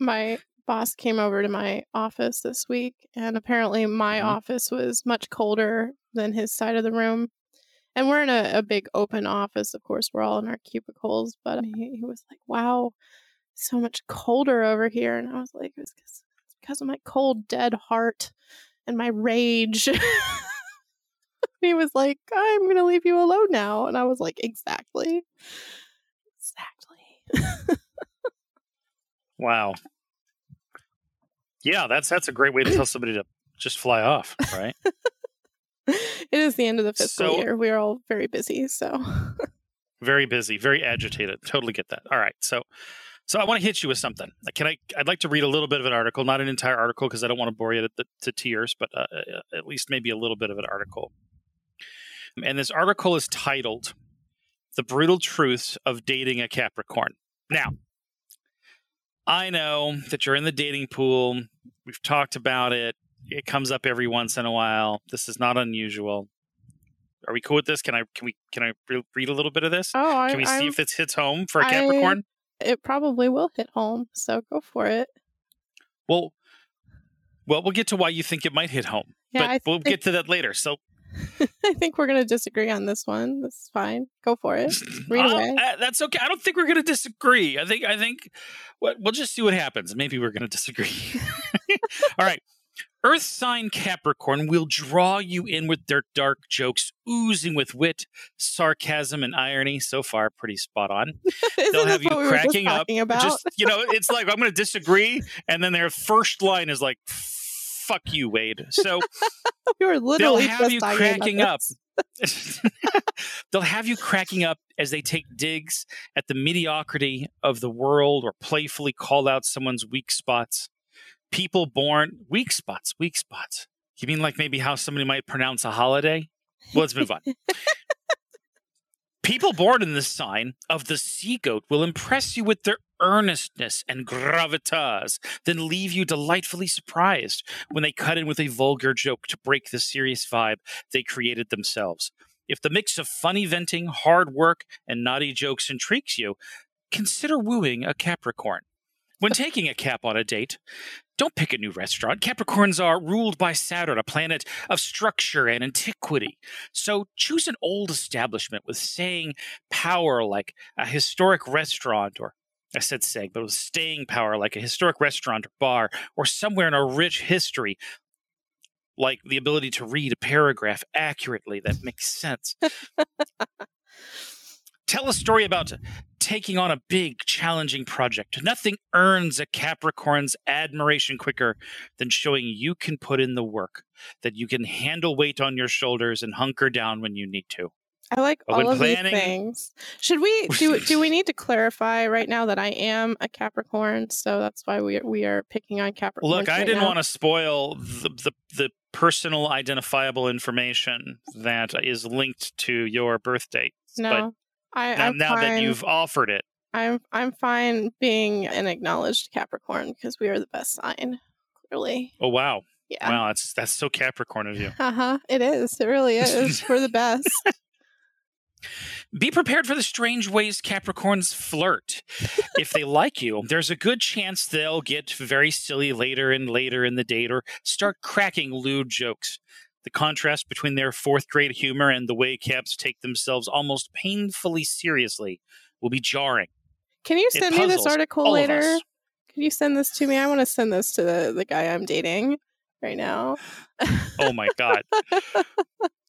my boss came over to my office this week, and apparently my Mhm. office was much colder than his side of the room. And we're in a, a big open office. Of course, we're all in our cubicles, but he, he was like, wow, so much colder over here. And I was like, it's because, it's because of my cold, dead heart and my rage. he was like, I'm going to leave you alone now. And I was like, exactly. Exactly. Wow. Yeah, that's that's a great way to tell somebody to just fly off, right? it is the end of the fiscal So- year. We are all very busy. So, very busy, very agitated. Totally get that. All right, so so I want to hit you with something. Can I? I'd like to read a little bit of an article, not an entire article, because I don't want to bore you to, to tears, but uh, uh, at least maybe a little bit of an article. And this article is titled "The Brutal Truths of Dating a Capricorn." Now, I know that you're in the dating pool. We've talked about it. It comes up every once in a while. This is not unusual. Are we cool with this? Can I can we can I re- read a little bit of this? oh, I, Can we see I'm- if this hits home for a I- Capricorn? it probably will hit home. So go for it. well, well, we'll get to why you think it might hit home, Yeah, but I we'll get to that later. So, I think we're going to disagree on this one. This is fine. Go for it. Read I'll- away. uh, that's okay. I don't think we're going to disagree. I think I think what we'll just see what happens. Maybe we're going to disagree. All right. Earth sign Capricorn will draw you in with their dark jokes, oozing with wit, sarcasm, and irony. So far, pretty spot on. They'll have you what we cracking up. about? Just you know, it's like I'm going to disagree, and then their first line is like, "Fuck you, Wade." So we were they'll have you cracking up. they'll have you cracking up as they take digs at the mediocrity of the world or playfully call out someone's weak spots. People born weak spots, weak spots. You mean like maybe how somebody might pronounce a holiday? Well, let's move on. People born in this sign of the sea goat will impress you with their earnestness and gravitas, then leave you delightfully surprised when they cut in with a vulgar joke to break the serious vibe they created themselves. If the mix of funny venting, hard work, and naughty jokes intrigues you, consider wooing a Capricorn. When taking a Cap on a date, don't pick a new restaurant. Capricorns are ruled by Saturn, a planet of structure and antiquity. So choose an old establishment with staying power like a historic restaurant or I said seg, but with staying power like a historic restaurant or bar or somewhere in a rich history like the ability to read a paragraph accurately that makes sense. Tell a story about taking on a big, challenging project. Nothing earns a Capricorn's admiration quicker than showing you can put in the work, that you can handle weight on your shoulders and hunker down when you need to. I like But all of planning- these things. Should we do? do we need to clarify right now that I am a Capricorn? So that's why we we are picking on Capricorn. Look, I didn't want to spoil the, the the personal identifiable information that is linked to your birth date. No, I, Now, I'm now fine. that you've offered it, I'm I'm fine being an acknowledged Capricorn because we are the best sign. Clearly, oh wow, yeah. wow, that's that's so Capricorn of you. Uh huh. It is. It really is. We're the best. Be prepared for the strange ways Capricorns flirt. if they like you, there's a good chance they'll get very silly later and later in the date or start cracking lewd jokes. The contrast between their fourth grade humor and the way Caps take themselves almost painfully seriously will be jarring. Can you send me this article later? Can you send this to me? I want to send this to the, the guy I'm dating right now. Oh my God.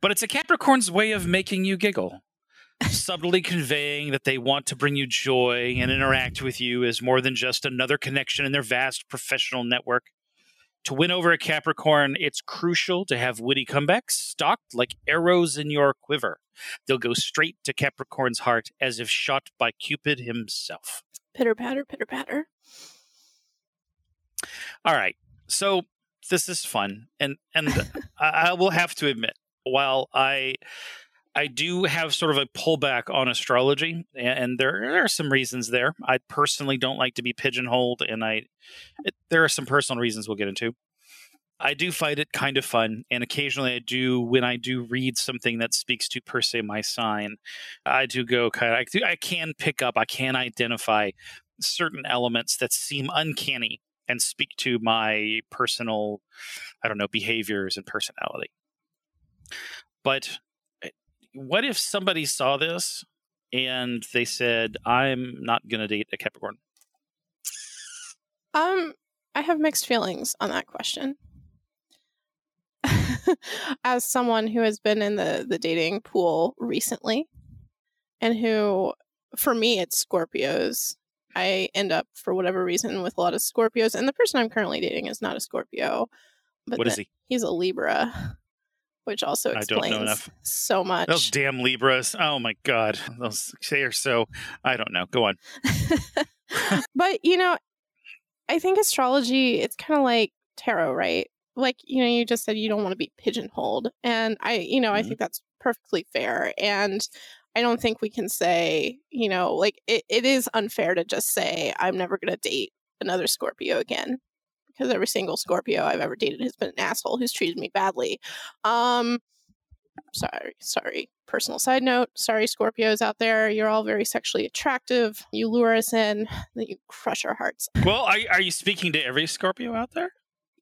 but it's a Capricorn's way of making you giggle, subtly conveying that they want to bring you joy and interact with you as more than just another connection in their vast professional network. To win over a Capricorn, it's crucial to have witty comebacks stocked like arrows in your quiver. They'll go straight to Capricorn's heart as if shot by Cupid himself. Pitter patter, pitter patter. All right. So this is fun, and and I, I will have to admit, while I I do have sort of a pullback on astrology, and there, there are some reasons there. I personally don't like to be pigeonholed, and I it, there are some personal reasons we'll get into. I do find it kind of fun, and occasionally I do when I do read something that speaks to per se my sign. I do go kind of I, do, I can pick up, I can identify certain elements that seem uncanny and speak to my personal, I don't know, behaviors and personality. But eh, what if somebody saw this and they said, I'm not going to date a Capricorn? Um, I have mixed feelings on that question. As someone who has been in the the dating pool recently and who for me it's Scorpios. I end up for whatever reason with a lot of Scorpios and the person I'm currently dating is not a Scorpio. But What is he? He's a Libra, which also I don't know explains enough. so much. Those damn Libras. Oh my God. Those, they are so, I don't know. Go on. but you know, I think astrology it's kind of like tarot, right? Like you know, you just said you don't want to be pigeonholed, and I, you know, I Mhm. think that's perfectly fair. And I don't think we can say, you know, like it, it is unfair to just say I'm never going to date another Scorpio again because every single Scorpio I've ever dated has been an asshole who's treated me badly. Um, sorry, sorry. Personal side note, sorry, Scorpios out there. You're all very sexually attractive. You lure us in, then you crush our hearts. Well, are, are you speaking to every Scorpio out there?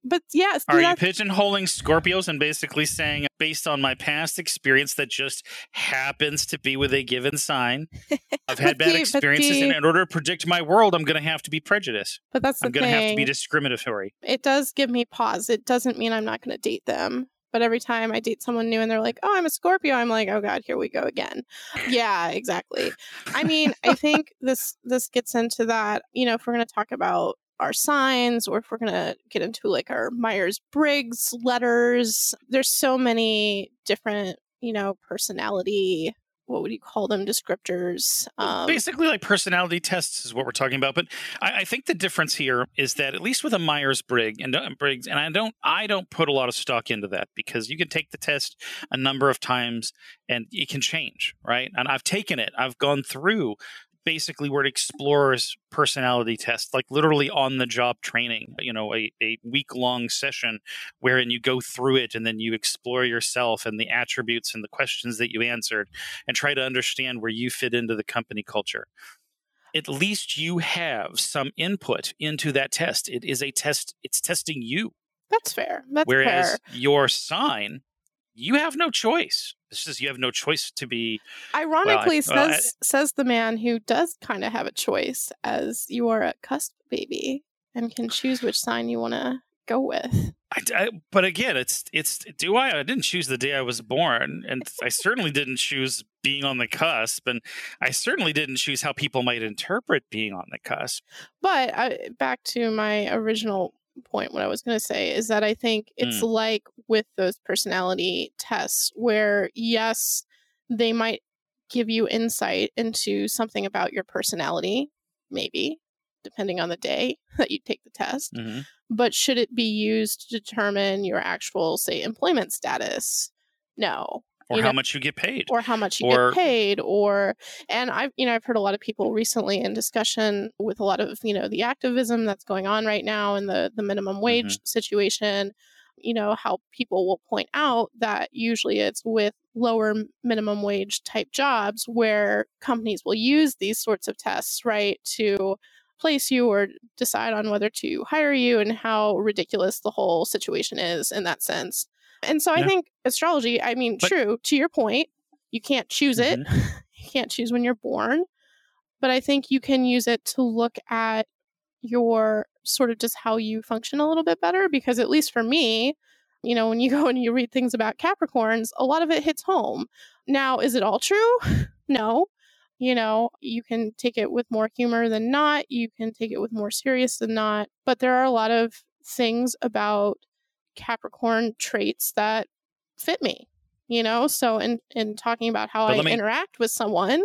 But yes, Are you pigeonholing Scorpios and basically saying, based on my past experience that just happens to be with a given sign, I've had bad the- experiences, the- and in order to predict my world, I'm going to have to be prejudiced. but that's the I'm going to have to be discriminatory. it does give me pause. It doesn't mean I'm not going to date them. But every time I date someone new and they're like, "Oh, I'm a Scorpio," I'm like, "Oh God, here we go again." yeah, exactly. I mean, I think this this gets into that. You know, if we're going to talk about our signs, or if we're going to get into like our Myers Briggs letters, there's so many different, you know, personality. What would you call them? Descriptors. Um, Basically, like personality tests is what we're talking about. But I, I think the difference here is that at least with a Myers Briggs and uh, Briggs, and I don't, I don't put a lot of stock into that because you can take the test a number of times and it can change, right? And I've taken it. I've gone through basically where it explores personality tests, like literally on the job training. You know, a, a week long session wherein you go through it and then you explore yourself and the attributes and the questions that you answered and try to understand where you fit into the company culture. At least you have some input into that test. It is a test, it's testing you. that's fair. That's Whereas fair. your sign, you have no choice. It's just you have no choice to be. Ironically, well, I- says says the man who does kind of have a choice, as you are a cusp baby and can choose which sign you want to go with. I, I- but again, it's it's. Do I? I didn't choose the day I was born, and I certainly didn't choose being on the cusp, and I certainly didn't choose how people might interpret being on the cusp. But I, back to my original point, what I was going to say is that I think it's like with those personality tests, where yes, they might give you insight into something about your personality, maybe depending on the day that you take the test. Mhm. but should it be used to determine your actual say employment status no Or You how know- much you get paid. or how much you Or- get paid or and i've you know i've heard a lot of people recently in discussion with a lot of you know the activism that's going on right now and the the minimum wage mm-hmm. situation you know how people will point out that usually it's with lower minimum wage type jobs where companies will use these sorts of tests right to place you or decide on whether to hire you and how ridiculous the whole situation is in that sense and so i Yeah. think astrology i mean But- true to your point you can't choose it. Mm-hmm. You can't choose when you're born. But i think you can use it to look at your sort of just how you function a little bit better because at least for me you know when you go and you read things about capricorns a lot of it hits home. Now is it all true? No. You know you can take it with more humor than not. You can take it with more serious than not. But there are a lot of things about capricorn traits that fit me you know so in in talking about how i me- interact with someone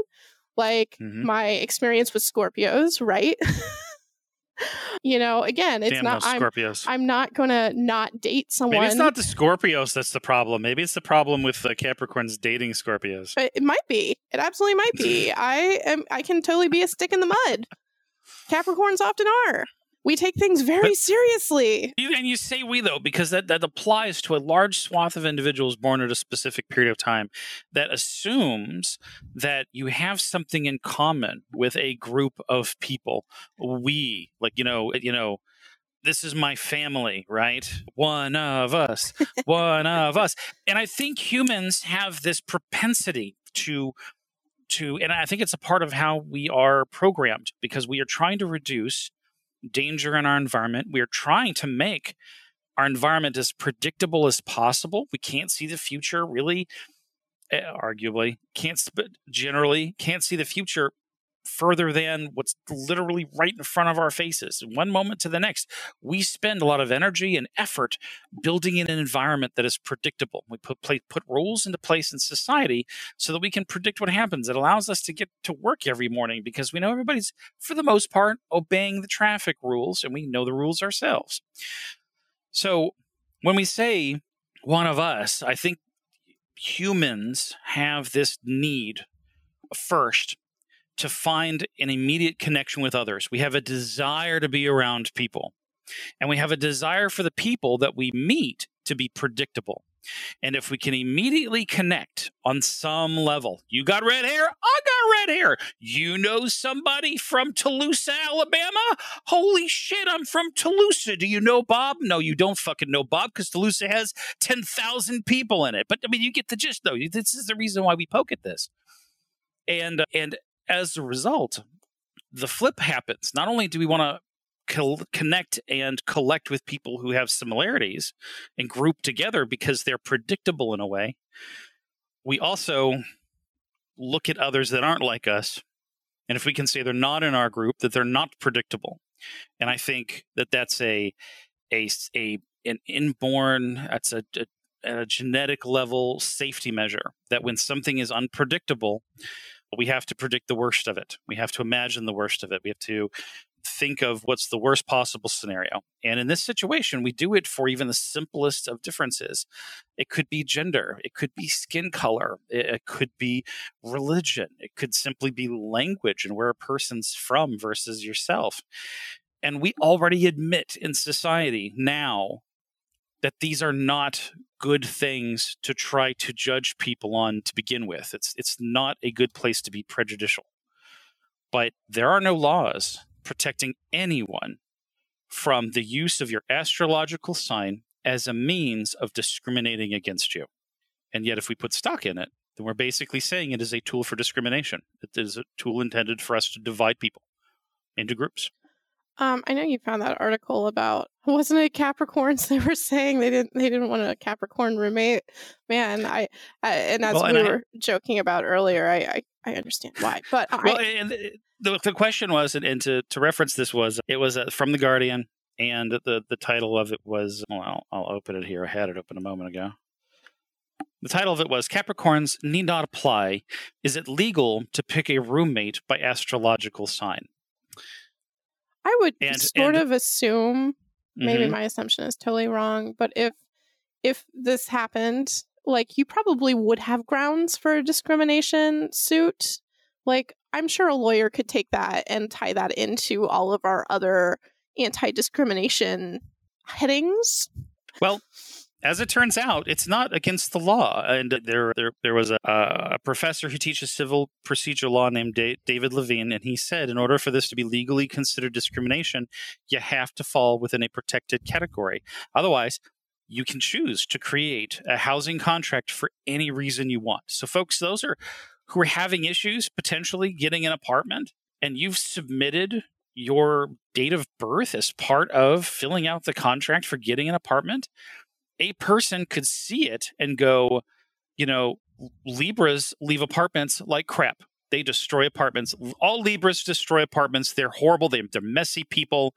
like Mhm. my experience with scorpios right you know again it's Damn not i'm Scorpios. i'm not gonna not date someone Maybe it's not the Scorpios that's the problem. Maybe it's the problem with the Capricorns dating Scorpios. It, it might be. It absolutely might be. I am. I can totally be a stick in the mud. Capricorns often are. We take things very But- seriously. You, and you say we though because that, that applies to a large swath of individuals born at a specific period of time that assumes that you have something in common with a group of people. We like you know you know this is my family right? One of us one of us. And i think humans have this propensity to to and i think it's a part of how we are programmed because we are trying to reduce danger in our environment. We are trying to make our environment as predictable as possible. We can't see the future really, eh, arguably, can't, but generally can't see the future further than what's literally right in front of our faces. One moment to the next, we spend a lot of energy and effort building in an environment that is predictable. We put pla put rules into place in society so that we can predict what happens. It allows us to get to work every morning because we know everybody's, for the most part, obeying the traffic rules and we know the rules ourselves. So when we say one of us, I think humans have this need first to find an immediate connection with others. We have a desire to be around people. And we have a desire for the people that we meet to be predictable. And if we can immediately connect on some level, you got red hair, I got red hair. You know somebody from Toulouse, Alabama? Holy shit, I'm from Toulouse. Do you know Bob? No, you don't fucking know Bob because Toulouse has 10,000 people in it. But I mean, you get the gist though. This is the reason why we poke at this. And and as a result, the flip happens. Not only do we want to connect and collect with people who have similarities and group together because they're predictable in a way, we also look at others that aren't like us. And if we can say they're not in our group, that they're not predictable. And I think that that's a a, a an inborn that's a, a a genetic level safety measure that when something is unpredictable we have to predict the worst of it. We have to imagine the worst of it. We have to think of what's the worst possible scenario. And in this situation, we do it for even the simplest of differences. It could be gender, it could be skin color, it, it could be religion, it could simply be language and where a person's from versus yourself. And we already admit in society now that these are not good things to try to judge people on to begin with. It's it's not a good place to be prejudicial. But there are no laws protecting anyone from the use of your astrological sign as a means of discriminating against you. And yet if we put stock in it, then we're basically saying it is a tool for discrimination. It is a tool intended for us to divide people into groups. Um, I know you found that article about wasn't it Capricorns? They were saying they didn't they didn't want a Capricorn roommate. Man, I, I and as Well, and we I- were joking about earlier, I I, I understand why. But Well, I, and the, the question was, and, and to, to reference this was, it was uh, from the Guardian, and the the title of it was, well, I'll, I'll open it here. I had it open a moment ago. The title of it was Capricorns need not apply. Is it legal to pick a roommate by astrological sign? I would and- sort and- of assume maybe Mhm. my assumption is totally wrong, but if if this happened, like you probably would have grounds for a discrimination suit. Like I'm sure a lawyer could take that and tie that into all of our other anti-discrimination headings. Well, as it turns out, it's not against the law. And there, there, there was a, a professor who teaches civil procedure law named da- David Levine, and he said, in order for this to be legally considered discrimination, you have to fall within a protected category. Otherwise, you can choose to create a housing contract for any reason you want. So, folks, those are who are having issues potentially getting an apartment, and you've submitted your date of birth as part of filling out the contract for getting an apartment a person could see it and go, you know, Libras leave apartments like crap. They destroy apartments. All Libras destroy apartments. They're horrible. They, they're messy people.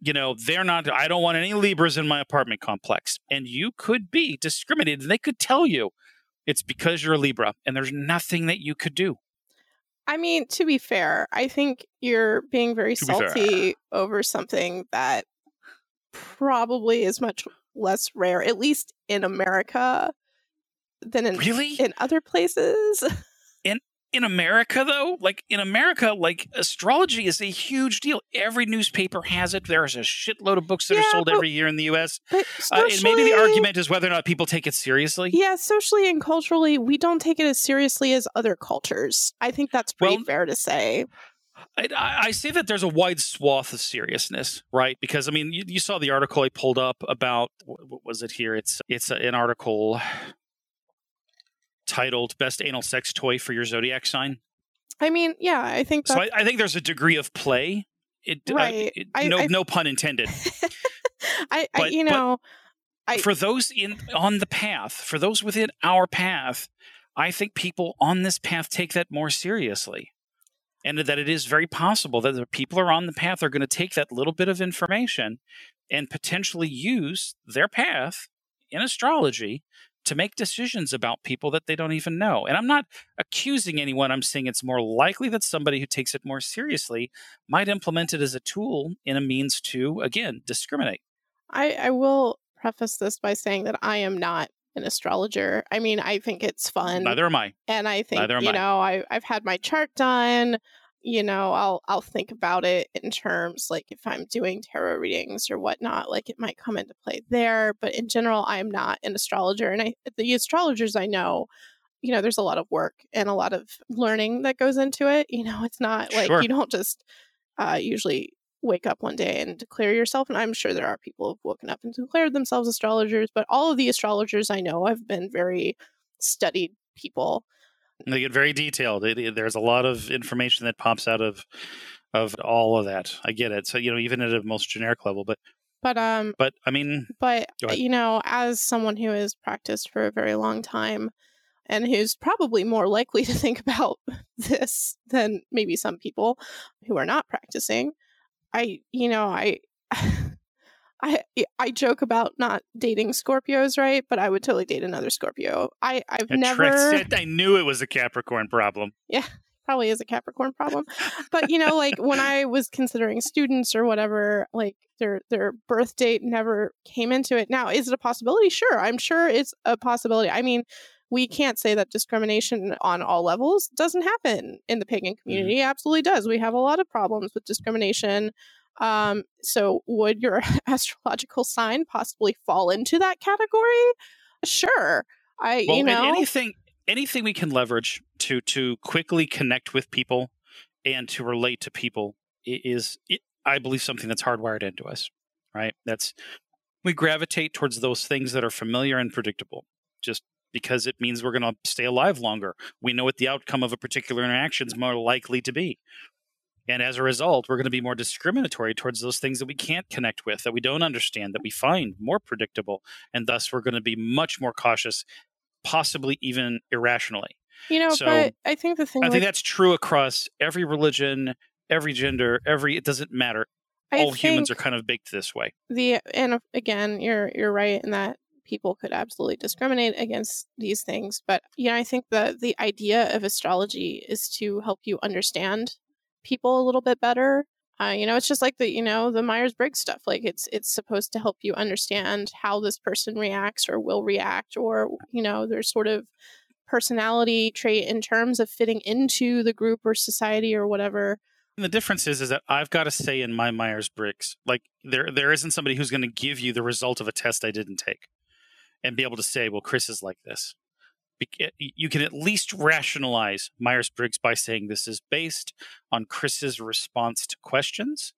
You know, they're not, I don't want any Libras in my apartment complex. And you could be discriminated. And they could tell you it's because you're a Libra and there's nothing that you could do. I mean, to be fair, I think you're being very To be salty over something that probably is much less rare, at least in America, than in Really? in other places. in in America, though, like in America, like astrology is a huge deal. Every newspaper has it. There's a shitload of books that Yeah, are sold but- every year in the U.S. But Uh, and maybe the argument is whether or not people take it seriously. Yeah, socially and culturally, we don't take it as seriously as other cultures. I think that's pretty Well- fair to say. I, I say that there's a wide swath of seriousness, right? Because I mean, you, you saw the article I pulled up about what, was it here? It's it's an article titled "Best Anal Sex Toy for Your Zodiac Sign." I mean, yeah, I think So I, I think there's a degree of play. It, I- Right. it- no, I- no pun intended. I, I but- you know, I- for those in on the path, for those within our path, I think people on this path take that more seriously. And that it is very possible that the people are on the path are going to take that little bit of information and potentially use their path in astrology to make decisions about people that they don't even know. And I'm not accusing anyone. I'm saying it's more likely that somebody who takes it more seriously might implement it as a tool in a means to, again, discriminate. I, I will preface this by saying that I am not an astrologer. I mean, I think it's fun. Neither am I. and I think you I. know I I've had my chart done. You know, I'll I'll think about it in terms like if I'm doing tarot readings or whatnot, like it might come into play there. But in general, I am not an astrologer, and I the astrologers I know. You know, there's a lot of work and a lot of learning that goes into it. You know, it's not like Sure. you don't just uh, usually wake up one day and declare yourself. And I'm sure there are people who've woken up and declared themselves astrologers, but all of the astrologers I know have been very studied people And They get very detailed. There's a lot of information that pops out of of all of that. I get it. So you know, even at a most generic level, but But um, but I mean, but you know, as someone who has practiced for a very long time, and who's probably more likely to think about this than maybe some people who are not practicing, I you know I. I I joke about not dating Scorpios, right? But I would totally date another Scorpio. I I've never I knew it was a Capricorn problem. Yeah, probably is a Capricorn problem. But you know, like when I was considering students or whatever, like their their birth date never came into it. Now, is it a possibility? Sure. I'm sure it's a possibility. I mean, we can't say that discrimination on all levels doesn't happen in the pagan community. It absolutely does. We have a lot of problems with discrimination. Um, so would your astrological sign possibly fall into that category? Sure. I Well, you know anything anything we can leverage to to quickly connect with people and to relate to people is, i I believe, something that's hardwired into us. Right? That's we gravitate towards those things that are familiar and predictable, just because it means we're going to stay alive longer. We know what the outcome of a particular interaction is more likely to be. And as a result, we're going to be more discriminatory towards those things that we can't connect with, that we don't understand, that we find more predictable. And thus, we're going to be much more cautious, possibly even irrationally. you know, so, but I think the thing I with think that's true across every religion, every gender, every, it doesn't matter. I All humans are kind of baked this way. the and uh, again you're you're right in that people could absolutely discriminate against these things but you know i think the the idea of astrology is to help you understand people a little bit better. Uh, you know it's just like the you know the myers-briggs stuff like it's it's supposed to help you understand how this person reacts or will react or you know their sort of personality trait in terms of fitting into the group or society or whatever. And the difference is, is that I've got to say in my Myers Briggs, like there, there isn't somebody who's going to give you the result of a test I didn't take, and be able to say, well, Chris is like this. Eh, you can at least rationalize Myers Briggs by saying this is based on Chris's response to questions,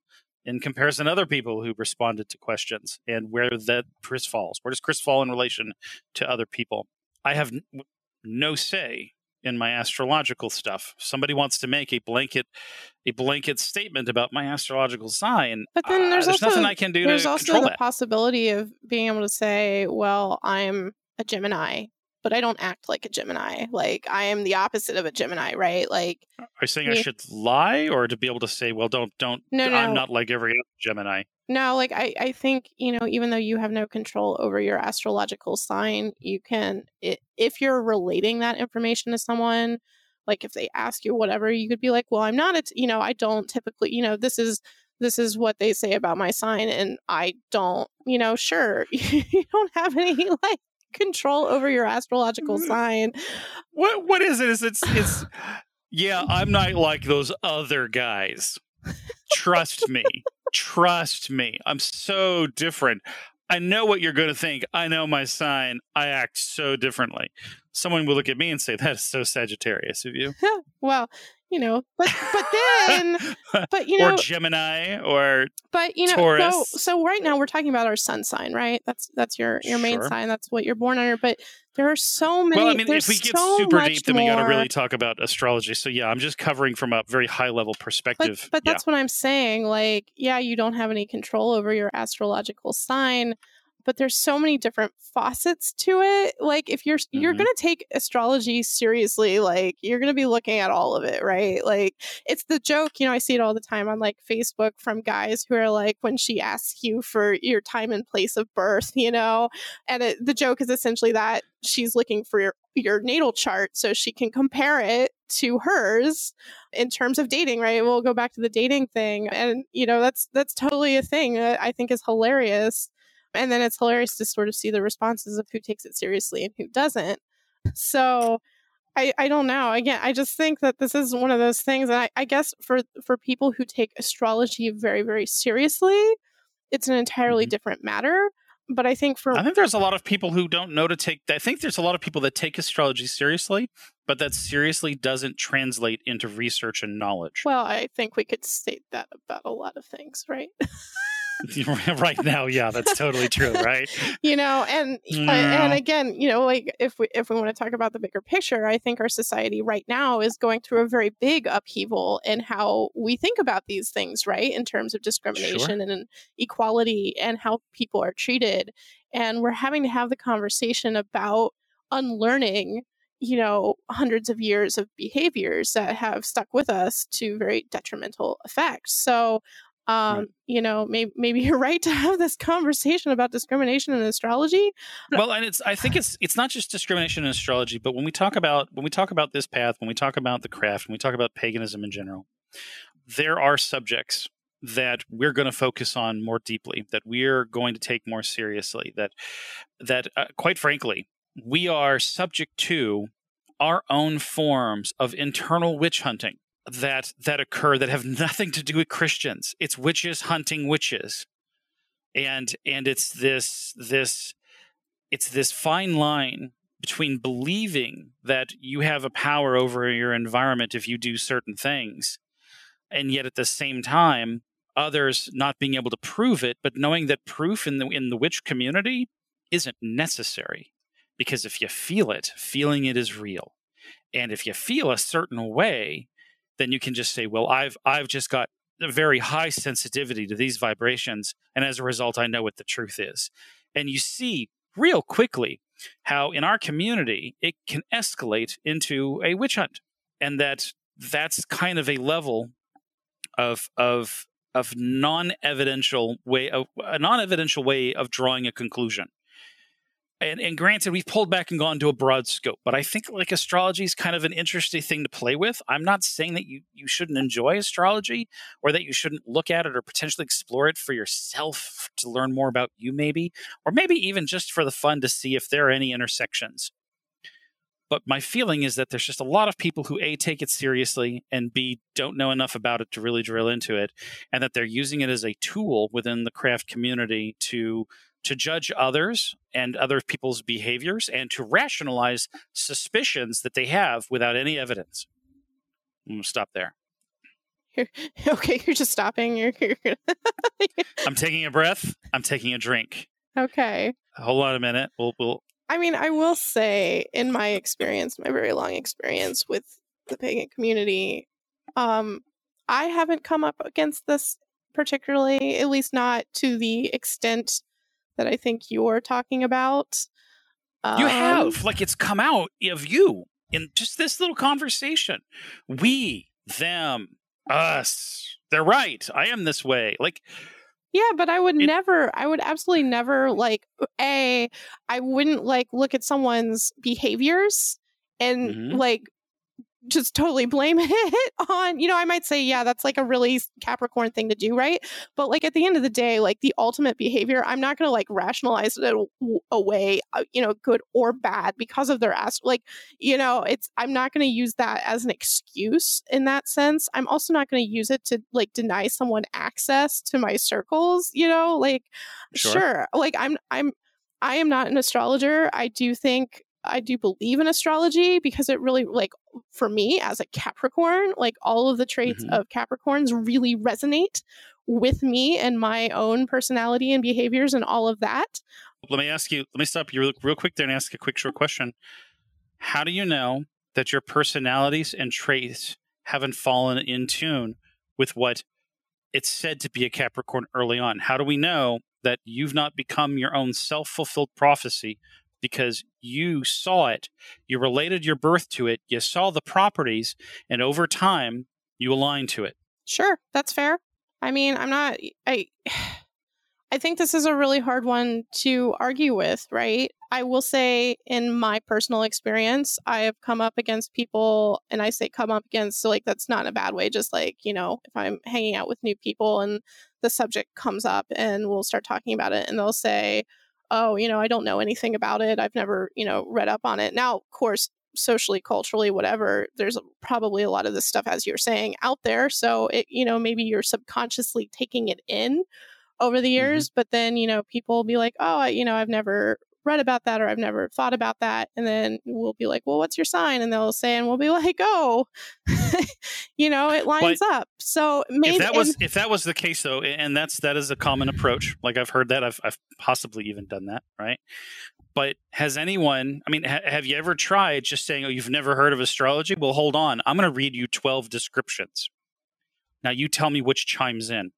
in comparison to other people who responded to questions, and where that Chris falls. Where does Chris fall in relation to other people? I have no say in my astrological stuff. Somebody wants to make a blanket a blanket statement about my astrological sign. But then uh, there's also- nothing I can do There's also the that. possibility of being able to say, well, I'm a Gemini, but I don't act like a Gemini. Like I am the opposite of a Gemini, right? Like Are you saying I should lie, or to be able to say, "Well, don't, don't"? No, no. I'm not like every other Gemini. no, like I, I think, you know, even though you have no control over your astrological sign, you can i if you're relating that information to someone, like if they ask you whatever, you could be like, well, I'm not a, t- you know, I don't typically, you know, this is this is what they say about my sign and I don't, you know, sure. you don't have any like control over your astrological Mm. sign. What what is it? Is it's it's Yeah, I'm not like those other guys. Trust me. Trust me. I'm so different. I know what you're going to think. I know my sign. I act so differently. Someone will look at me and say, "That is so Sagittarius of you." well, you know, but but then, but you know, or Gemini, or but you know, Taurus. so so right now we're talking about our sun sign, right? That's that's your your main Sure. sign. That's what you're born under. But there are so many. well, I mean, if we get so super deep, then we got to really talk about astrology. So yeah, I'm just covering from a very high level perspective. but yeah. that's what I'm saying. Like, yeah, you don't have any control over your astrological sign, but there's so many different faucets to it. Like, if you're you're Mhm. gonna take astrology seriously, like you're gonna be looking at all of it, right? Like, it's the joke. You know, I see it all the time on like Facebook from guys who are like, when she asks you for your time and place of birth, you know, and it, the joke is essentially that she's looking for your your natal chart so she can compare it to hers in terms of dating right we'll go back to the dating thing and you know that's that's totally a thing that i think is hilarious and then it's hilarious to sort of see the responses of who takes it seriously and who doesn't so I, I don't know. Again, I just think that this is one of those things, and I, I guess for for people who take astrology very very seriously, it's an entirely Mhm. different matter. But I think for I think there's a lot of people who don't know to take. I think there's a lot of people that take astrology seriously, but that seriously doesn't translate into research and knowledge. well, I think we could state that about a lot of things, right? right now, yeah, that's totally true, right? you know and uh, Yeah. and again you know like if we if we want to talk about the bigger picture i think our society right now is going through a very big upheaval in how we think about these things right in terms of discrimination and equality and how people are treated and we're having to have the conversation about unlearning you know hundreds of years of behaviors that have stuck with us to very detrimental effects so um, you know, maybe maybe you're right to have this conversation about discrimination in astrology. well and it's i think it's it's not just discrimination in astrology but when we talk about when we talk about this path when we talk about the craft when we talk about paganism in general there are subjects that we're going to focus on more deeply that we're going to take more seriously that that uh, quite frankly we are subject to our own forms of internal witch hunting that that occur that have nothing to do with Christians. It's witches hunting witches. And and it's this this it's this fine line between believing that you have a power over your environment if you do certain things and yet at the same time others not being able to prove it but knowing that proof in the in the witch community isn't necessary because if you feel it feeling it is real and if you feel a certain way then you can just say well i've i've just got a very high sensitivity to these vibrations and as a result i know what the truth is. And you see real quickly how in our community it can escalate into a witch hunt and that that's kind of a level of of of non-evidential way of a non-evidential way of drawing a conclusion and, and granted we've pulled back and gone to a broad scope but i think like astrology is kind of an interesting thing to play with. I'm not saying that you you shouldn't enjoy astrology or that you shouldn't look at it or potentially explore it for yourself to learn more about you maybe or maybe even just for the fun to see if there are any intersections. But my feeling is that there's just a lot of people who a take it seriously and b don't know enough about it to really drill into it and that they're using it as a tool within the craft community to to judge others and other people's behaviors and to rationalize suspicions that they have without any evidence. I'm gonna stop there. okay, you're just stopping. You're, you're I'm taking a breath. I'm taking a drink. okay. Hold on a minute. We'll we'll I mean, I will say, in my experience, my very long experience with the pagan community, um, I haven't come up against this particularly, at least not to the extent that I think you're talking about. you Um, have like it's come out of you in just this little conversation. We, them, us. They're right. I am this way. Like Yeah, but I would It- never, I would absolutely never like, A, I wouldn't like look at someone's behaviors and Mhm. like just totally blame it on, you know, I might say, yeah, that's like a really Capricorn thing to do, right? But like at the end of the day, like the ultimate behavior, I'm not going to like rationalize it away, uh, you know, good or bad because of their ass. Like, you know, it's, I'm not going to use that as an excuse in that sense. I'm also not going to use it to like deny someone access to my circles, you know, like, sure. sure. Like, I'm, I'm, I am not an astrologer. I do think I do believe in astrology because it really like for me as a Capricorn, like all of the traits mm-hmm. of Capricorns really resonate with me and my own personality and behaviors and all of that. Let me ask you, let me stop you real, real quick there and ask a quick short question. How do you know that your personalities and traits haven't fallen in tune with what it's said to be a Capricorn early on? How do we know that you've not become your own self fulfilled prophecy because you saw it, you related your birth to it, you saw the properties, and over time you aligned to it. Sure, that's fair. I mean, I'm not I I think this is a really hard one to argue with, right? I will say in my personal experience, I have come up against people and I say come up against so like that's not in a bad way, just like, you know, if I'm hanging out with new people and the subject comes up and we'll start talking about it and they'll say, oh, you know, I don't know anything about it. I've never, you know, read up on it. Now, of course, socially, culturally, whatever, there's probably a lot of this stuff, as you're saying, out there. So, it, you know, maybe you're subconsciously taking it in over the mm-hmm. years, mm-hmm. but then, you know, people will be like, oh, I, you know, I've never read about that or I've never thought about that. And then we'll be like, well, what's your sign? And they'll say, and we'll be like, oh, you know, it lines but up. So maybe if that was if that was the case though, and that's that is a common approach. Like I've heard that, I've I've possibly even done that, right? But has anyone? I mean, ha- have you ever tried just saying, "Oh, you've never heard of astrology"? Well, hold on, I'm going to read you twelve descriptions. Now you tell me which chimes in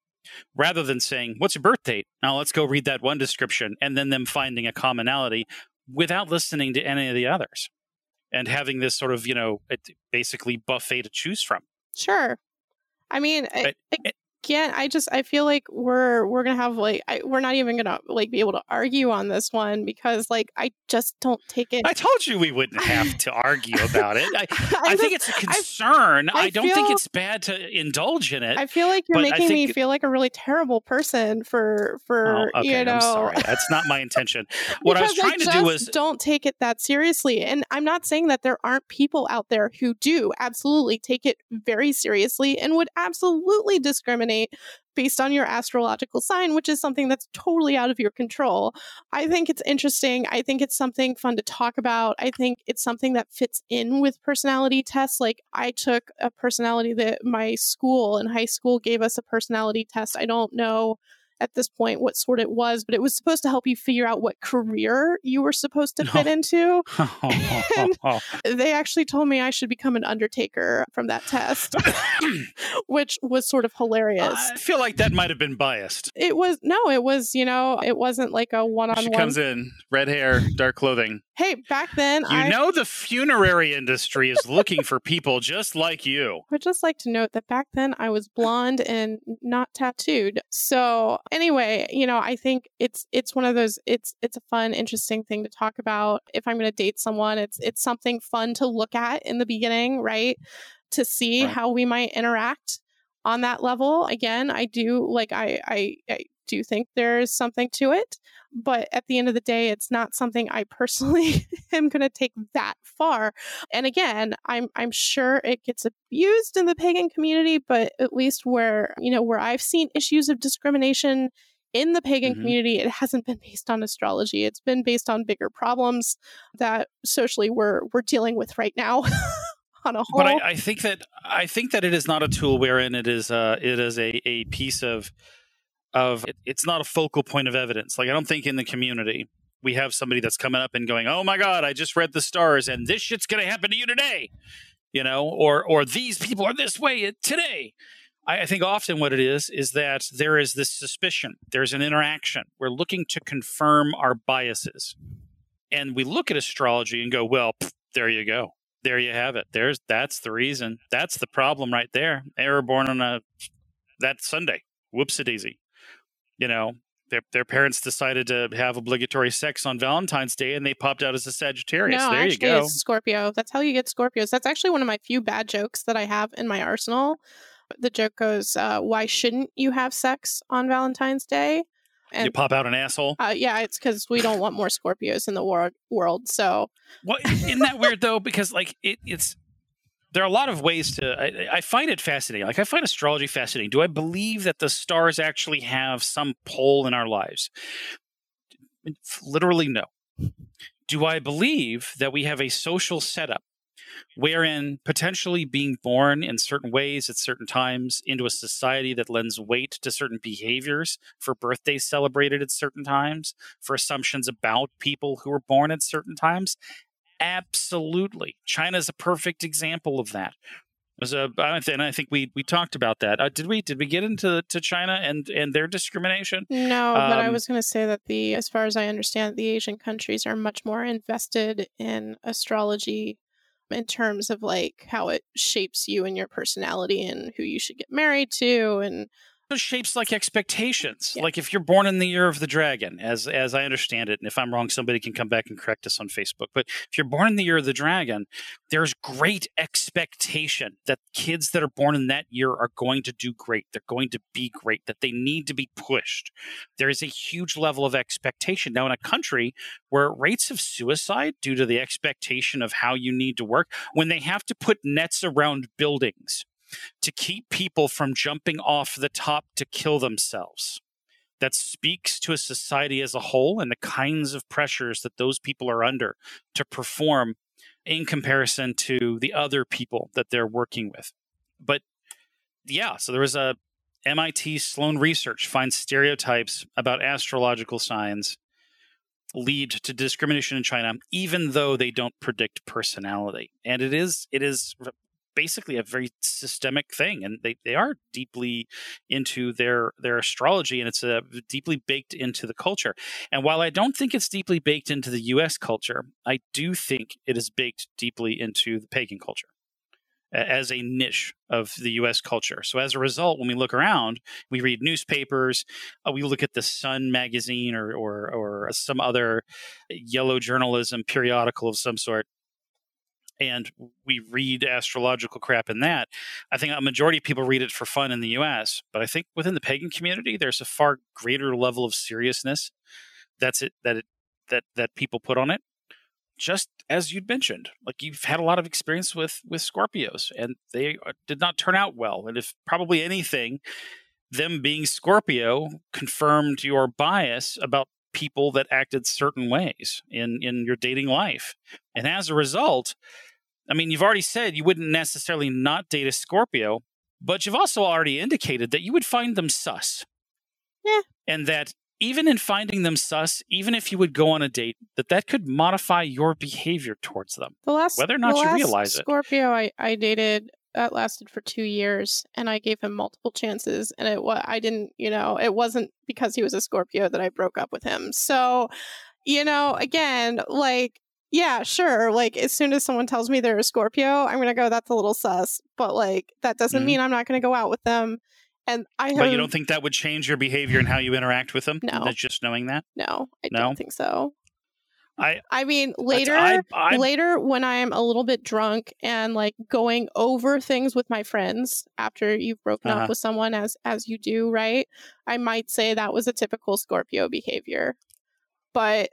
rather than saying, What's your birth date? Now let's go read that one description and then them finding a commonality without listening to any of the others and having this sort of, you know, basically buffet to choose from. Sure. I mean, it, it, can't i just i feel like we're we're gonna have like I, we're not even gonna like be able to argue on this one because like i just don't take it i told you we wouldn't have to argue about it. I, I, I think it's a concern. I, don't feel, think it's bad to indulge in it i feel like you're making me feel like a really terrible person for oh, for oh, okay, you know I'm sorry. that's not my intention. What i was trying to do was don't take it that seriously and i'm not saying that there aren't people out there who do absolutely take it very seriously and would absolutely discriminate based on your astrological sign, which is something that's totally out of your control. I think it's interesting. I think it's something fun to talk about. I think it's something that fits in with personality tests. Like I took a personality that my school in high school gave us a personality test. I don't know at this point what sort it was, but it was supposed to help you figure out what career you were supposed to fit into. they actually told me I should become an undertaker from that test, which was sort of hilarious. I feel like that might have been biased. It was no, it was, you know, it wasn't like a one on one. She comes in, red hair, dark clothing. Hey, back then, you I, know the funerary industry is looking for people just like you. I would just like to note that back then I was blonde and not tattooed. So anyway, you know, I think it's it's one of those. It's it's a fun, interesting thing to talk about. If I'm going to date someone, it's it's something fun to look at in the beginning, right? To see right. how we might interact on that level. Again, I do like I I, I do think there's something to it. But at the end of the day, it's not something I personally am going to take that far. And again, I'm I'm sure it gets abused in the pagan community, but at least where, you know, where I've seen issues of discrimination in the pagan mm-hmm. community, it hasn't been based on astrology. It's been based on bigger problems that socially we're we're dealing with right now. on a whole. But I, I, think that I think that it is not a tool wherein it is uh, it is a, a piece of of it, it's not a focal point of evidence. Like I don't think in the community we have somebody that's coming up and going, "Oh my god, I just read the stars and this shit's going to happen to you today." You know, or or these people are this way today. I, I think often what it is is that there is this suspicion. There's an interaction. We're looking to confirm our biases. And we look at astrology and go, "Well, pff, there you go. There you have it. There's that's the reason. That's the problem right there. Were born on a that Sunday. Whoops a daisy you know their, their parents decided to have obligatory sex on Valentine's Day and they popped out as a Sagittarius. No, there actually, you go. it's Scorpio. That's how you get Scorpios. That's actually one of my few bad jokes that I have in my arsenal. The joke goes, uh, "Why shouldn't you have sex on Valentine's Day?" you And pop out an asshole. uh, yeah, it's because we don't want more Scorpios in the wor- world. So What isn't that weird though? Because like it, it's there are a lot of ways to. I, I find it fascinating. Like I find astrology fascinating. Do I believe that the stars actually have some pull in our lives? Literally, no. Do I believe that we have a social setup wherein potentially being born in certain ways at certain times into a society that lends weight to certain behaviors for birthdays celebrated at certain times, for assumptions about people who were born at certain times? Absolutely. China is a perfect example of that. A, and I think we we talked about that. Uh, did we? Did we get into to China and and their discrimination? no, but I Um, was going to say that the, as far as I understand, the Asian countries are much more invested in astrology in terms of like how it shapes you and your personality and who you should get married to and shapes like expectations. Yeah. Like if you're born in the year of the dragon, as as I understand it, and if I'm wrong, somebody can come back and correct us on Facebook. But if you're born in the year of the dragon, there's great expectation that kids that are born in that year are going to do great. They're going to be great. That they need to be pushed. There is a huge level of expectation now in a country where rates of suicide due to the expectation of how you need to work when they have to put nets around buildings to keep people from jumping off the top to kill themselves. That speaks to a society as a whole and the kinds of pressures that those people are under to perform in comparison to the other people that they're working with. But yeah, so there was a MIT Sloan research finds stereotypes about astrological signs lead to discrimination in China, even though they don't predict personality. And it is it is basically a very systemic thing and they, they are deeply into their their astrology and it's a deeply baked into the culture. And while i don't think it's deeply baked into the us culture i do think it is baked deeply into the pagan culture as a niche of the us culture. So as a result when we look around we read newspapers uh, we look at the sun magazine or, or or some other yellow journalism periodical of some sort and we read astrological crap in that. I think a majority of people read it for fun in the US, but I think within the pagan community there's a far greater level of seriousness that's it that it that that people put on it. Just as you'd mentioned, like you've had a lot of experience with with Scorpios and they did not turn out well. And if probably anything, them being Scorpio confirmed your bias about people that acted certain ways in in your dating life. And as a result, I mean, you've already said you wouldn't necessarily not date a Scorpio, but you've also already indicated that you would find them sus. Yeah. And that even in finding them sus, even if you would go on a date, that that could modify your behavior towards them. The last, Whether or not you realize it. Scorpio I, I dated that lasted for two years, and I gave him multiple chances, and it was I didn't, you know, it wasn't because he was a Scorpio that I broke up with him. So, you know, again, like. Yeah, sure. Like as soon as someone tells me they're a Scorpio, I'm gonna go, that's a little sus. But like that doesn't Mhm. mean I'm not gonna go out with them. And I have But you don't think that would change your behavior and how you interact with them? No. That's just knowing that? no, I No? don't think so. I I mean, later I, I, later when I'm a little bit drunk and like going over things with my friends after you've broken Uh-huh. up with someone as as you do, right? I might say that was a typical Scorpio behavior. But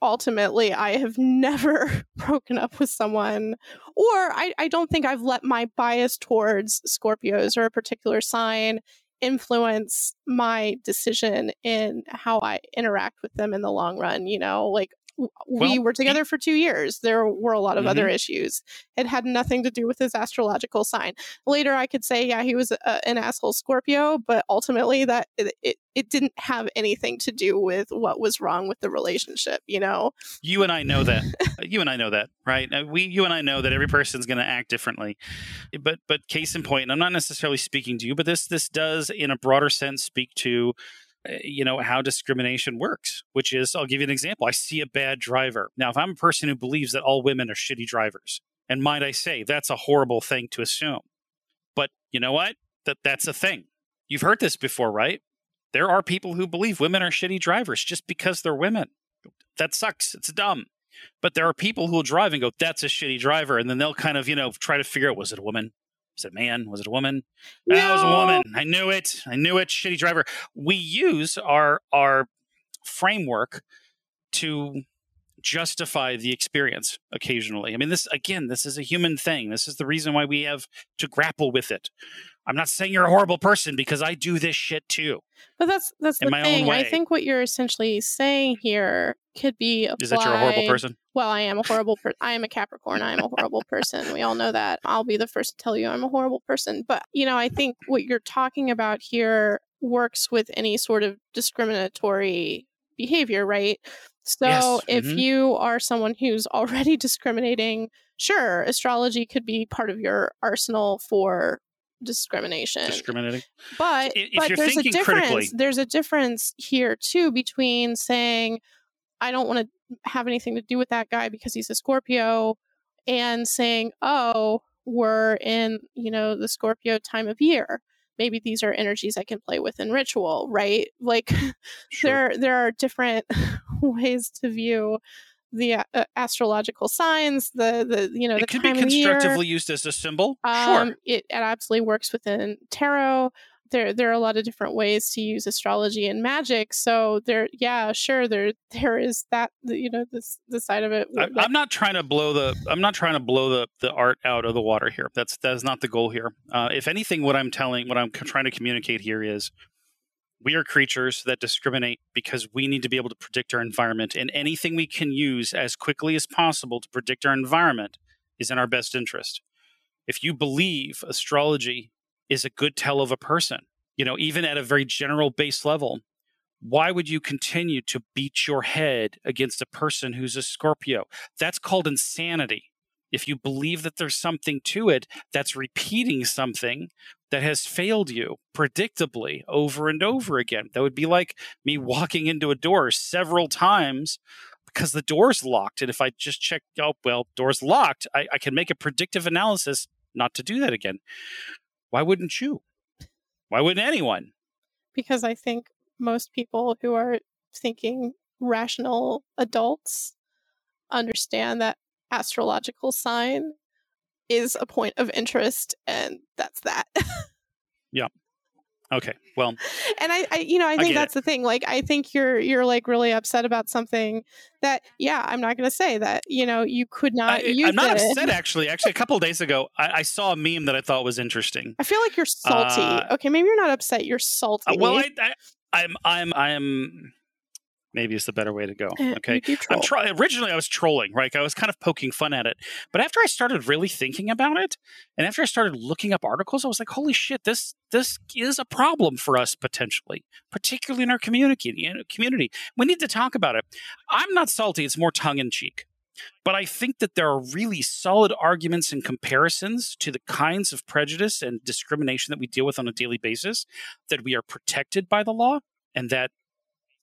ultimately I have never broken up with someone or I, I don't think I've let my bias towards Scorpios or a particular sign influence my decision in how I interact with them in the long run, you know, like we Well, were together for two years. There were a lot of other issues. It had nothing to do with his astrological sign. Later, I could say, yeah, he was a, an asshole Scorpio, but ultimately, that it, it it didn't have anything to do with what was wrong with the relationship. You know, you and I know that. you and I know that, right? Uh, We, you and I know that every person's going to act differently. But, but case in point, and I'm not necessarily speaking to you, but this, this does, in a broader sense, speak to, uh, Uh, you know, how discrimination works. Which is, I'll give you an example. I see a bad driver. Now, if I'm a person who believes that all women are shitty drivers, and might I say, that's a horrible thing to assume. But you know what? That that's a thing. You've heard this before, right? There are people who believe women are shitty drivers just because they're women. That sucks. It's dumb. But there are people who will drive and go, that's a shitty driver. And then they'll kind of, you know, try to figure out was it a woman? Was it a man? Was it a woman? No. That was a woman. I knew it. I knew it. Shitty driver. We use our our framework to justify the experience occasionally. I mean, this again, this is a human thing. This is the reason why we have to grapple with it. I'm not saying you're a horrible person because I do this shit too. But that's that's In the my own thing. I think what you're essentially saying here could be applied. Is that you're a horrible person? Well, I am a horrible person. I am a Capricorn. I am a horrible person. We all know that. I'll be the first to tell you I'm a horrible person. But, you know, I think what you're talking about here works with any sort of discriminatory behavior, right? So Yes. if Mhm. you are someone who's already discriminating, sure, astrology could be part of your arsenal for discrimination. Discriminating. But If- but you're there's a difference. critically- There's a difference here too between saying I don't want to have anything to do with that guy because he's a Scorpio and saying, "Oh, we're in, you know, the Scorpio time of year. Maybe these are energies I can play with in ritual, right? Like Sure. there there are different ways to view the uh, astrological signs, the the you know, the it could be constructively used as a symbol. Um, sure. it, it absolutely works within tarot. There, there are a lot of different ways to use astrology and magic. So there, yeah, sure, there, there is that, you know, this, the side of it. I, I'm not trying to blow the I'm not trying to blow the the art out of the water here. That's that is not the goal here. Uh, if anything, what I'm telling, what I'm trying to communicate here is, we are creatures that discriminate because we need to be able to predict our environment, and anything we can use as quickly as possible to predict our environment is in our best interest. If you believe astrology is a good tell of a person, you know, even at a very general base level, why would you continue to beat your head against a person who's a Scorpio? That's called insanity. If you believe that there's something to it, that's repeating something that has failed you predictably over and over again. That would be like me walking into a door several times because the door's locked. And if I just check, oh, well, door's locked, I, I can make a predictive analysis not to do that again. Why wouldn't you? Why wouldn't anyone? because I think most people who are thinking rational adults understand that astrological sign is a point of interest and that's that. Yeah okay, well, and I, I you know i think get that's the thing like i think you're you're like really upset about something that yeah i'm not going to say that you know you could not I, use I'm not it upset actually. Actually, a couple of days ago, I, I saw a meme that I thought was interesting. i feel like you're salty Uh, okay maybe you're not upset you're salty Uh, well, I, I, I'm, I'm, I'm. Maybe it's the better way to go. Eh, Okay, I'm try- originally I was trolling, right? I was kind of poking fun at it, but after I started really thinking about it, and after I started looking up articles, I was like, "Holy shit! This this is a problem for us potentially, particularly in our community. You know, community, we need to talk about it." I'm not salty; it's more tongue in cheek. But I think that there are really solid arguments and comparisons to the kinds of prejudice and discrimination that we deal with on a daily basis that we are protected by the law, and that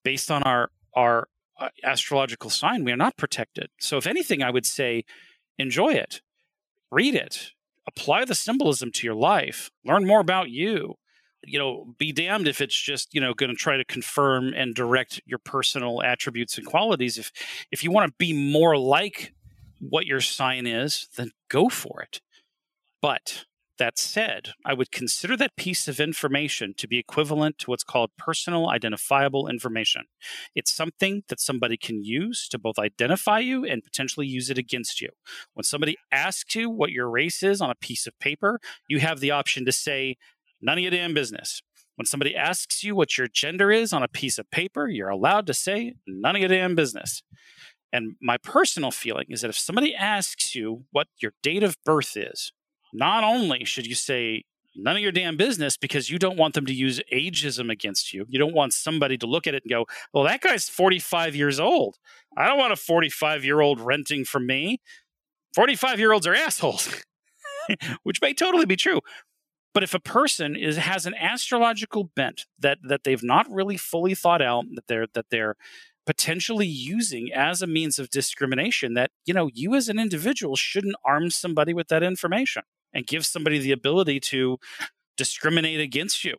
based on our our uh, astrological sign, we are not protected. So, if anything, I would say enjoy it, read it, apply the symbolism to your life, learn more about you. You know, be damned if it's just you know going to try to confirm and direct your personal attributes and qualities. If if you want to be more like what your sign is, then go for it. But that said, I would consider that piece of information to be equivalent to what's called personal identifiable information. It's something that somebody can use to both identify you and potentially use it against you. When somebody asks you what your race is on a piece of paper, you have the option to say, none of your damn business. When somebody asks you what your gender is on a piece of paper, you're allowed to say, none of your damn business. And my personal feeling is that if somebody asks you what your date of birth is, not only should you say none of your damn business because you don't want them to use ageism against you. You don't want somebody to look at it and go, well, that guy's 45 years old. I don't want a 45 year old renting from me. 45 year olds are assholes, which may totally be true. But if a person is has an astrological bent that that they've not really fully thought out, that they're that they're potentially using as a means of discrimination, that you know you as an individual shouldn't arm somebody with that information and give somebody the ability to discriminate against you.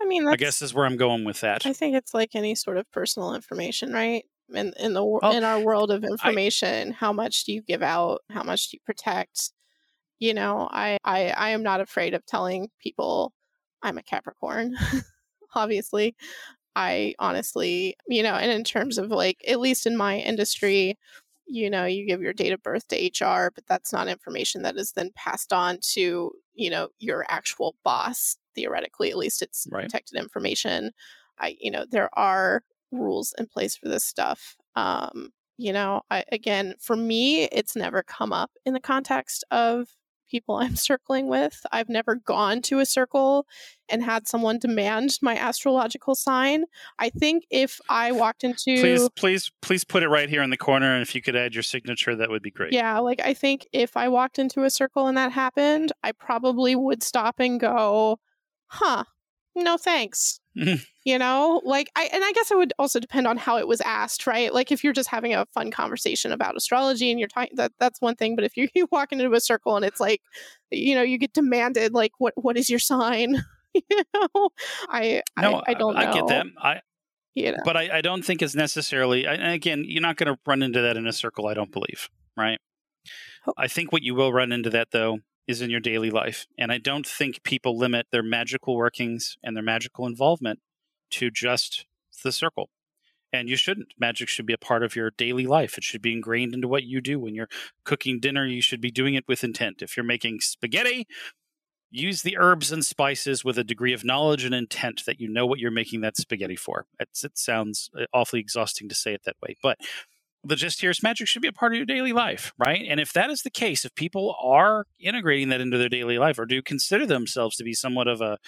I mean, I guess is where I'm going with that. I think it's like any sort of personal information, right? In in the Well, in our world of information, how much do you give out? How much do you protect? You know, I I I am not afraid of telling people I'm a Capricorn. Obviously, I honestly, you know, and in terms of like at least in my industry, you know, you give your date of birth to HR, but that's not information that is then passed on to, you know, your actual boss. Theoretically, at least it's Right. protected information. I, you know, there are rules in place for this stuff. Um, you know, I, again, for me, it's never come up in the context of people I'm circling with. I've never gone to a circle and had someone demand my astrological sign. I think if I walked into Please, please, please put it right here in the corner, and if you could add your signature, that would be great. yeah, like I think if I walked into a circle and that happened, I probably would stop and go, "Huh, no thanks." Mhm. you know, like I and I guess it would also depend on how it was asked, right? Like if you're just having a fun conversation about astrology and you're talking that that's one thing, but if you you walk into a circle and it's like, you know, you get demanded like what what is your sign? you know, I No, I, I don't know. I get that. I, You know, but I, I don't think it's necessarily. And again, you're not going to run into that in a circle. I don't believe. Right. Oh. I think what you will run into that though is in your daily life, and I don't think people limit their magical workings and their magical involvement to just the circle. And you shouldn't. Magic should be a part of your daily life. It should be ingrained into what you do. When you're cooking dinner, you should be doing it with intent. If you're making spaghetti, use the herbs and spices with a degree of knowledge and intent that you know what you're making that spaghetti for. It's, it sounds uh, awfully exhausting to say it that way, but the gist here is magic should be a part of your daily life, right? And if that is the case, if people are integrating that into their daily life or do consider themselves to be somewhat of a,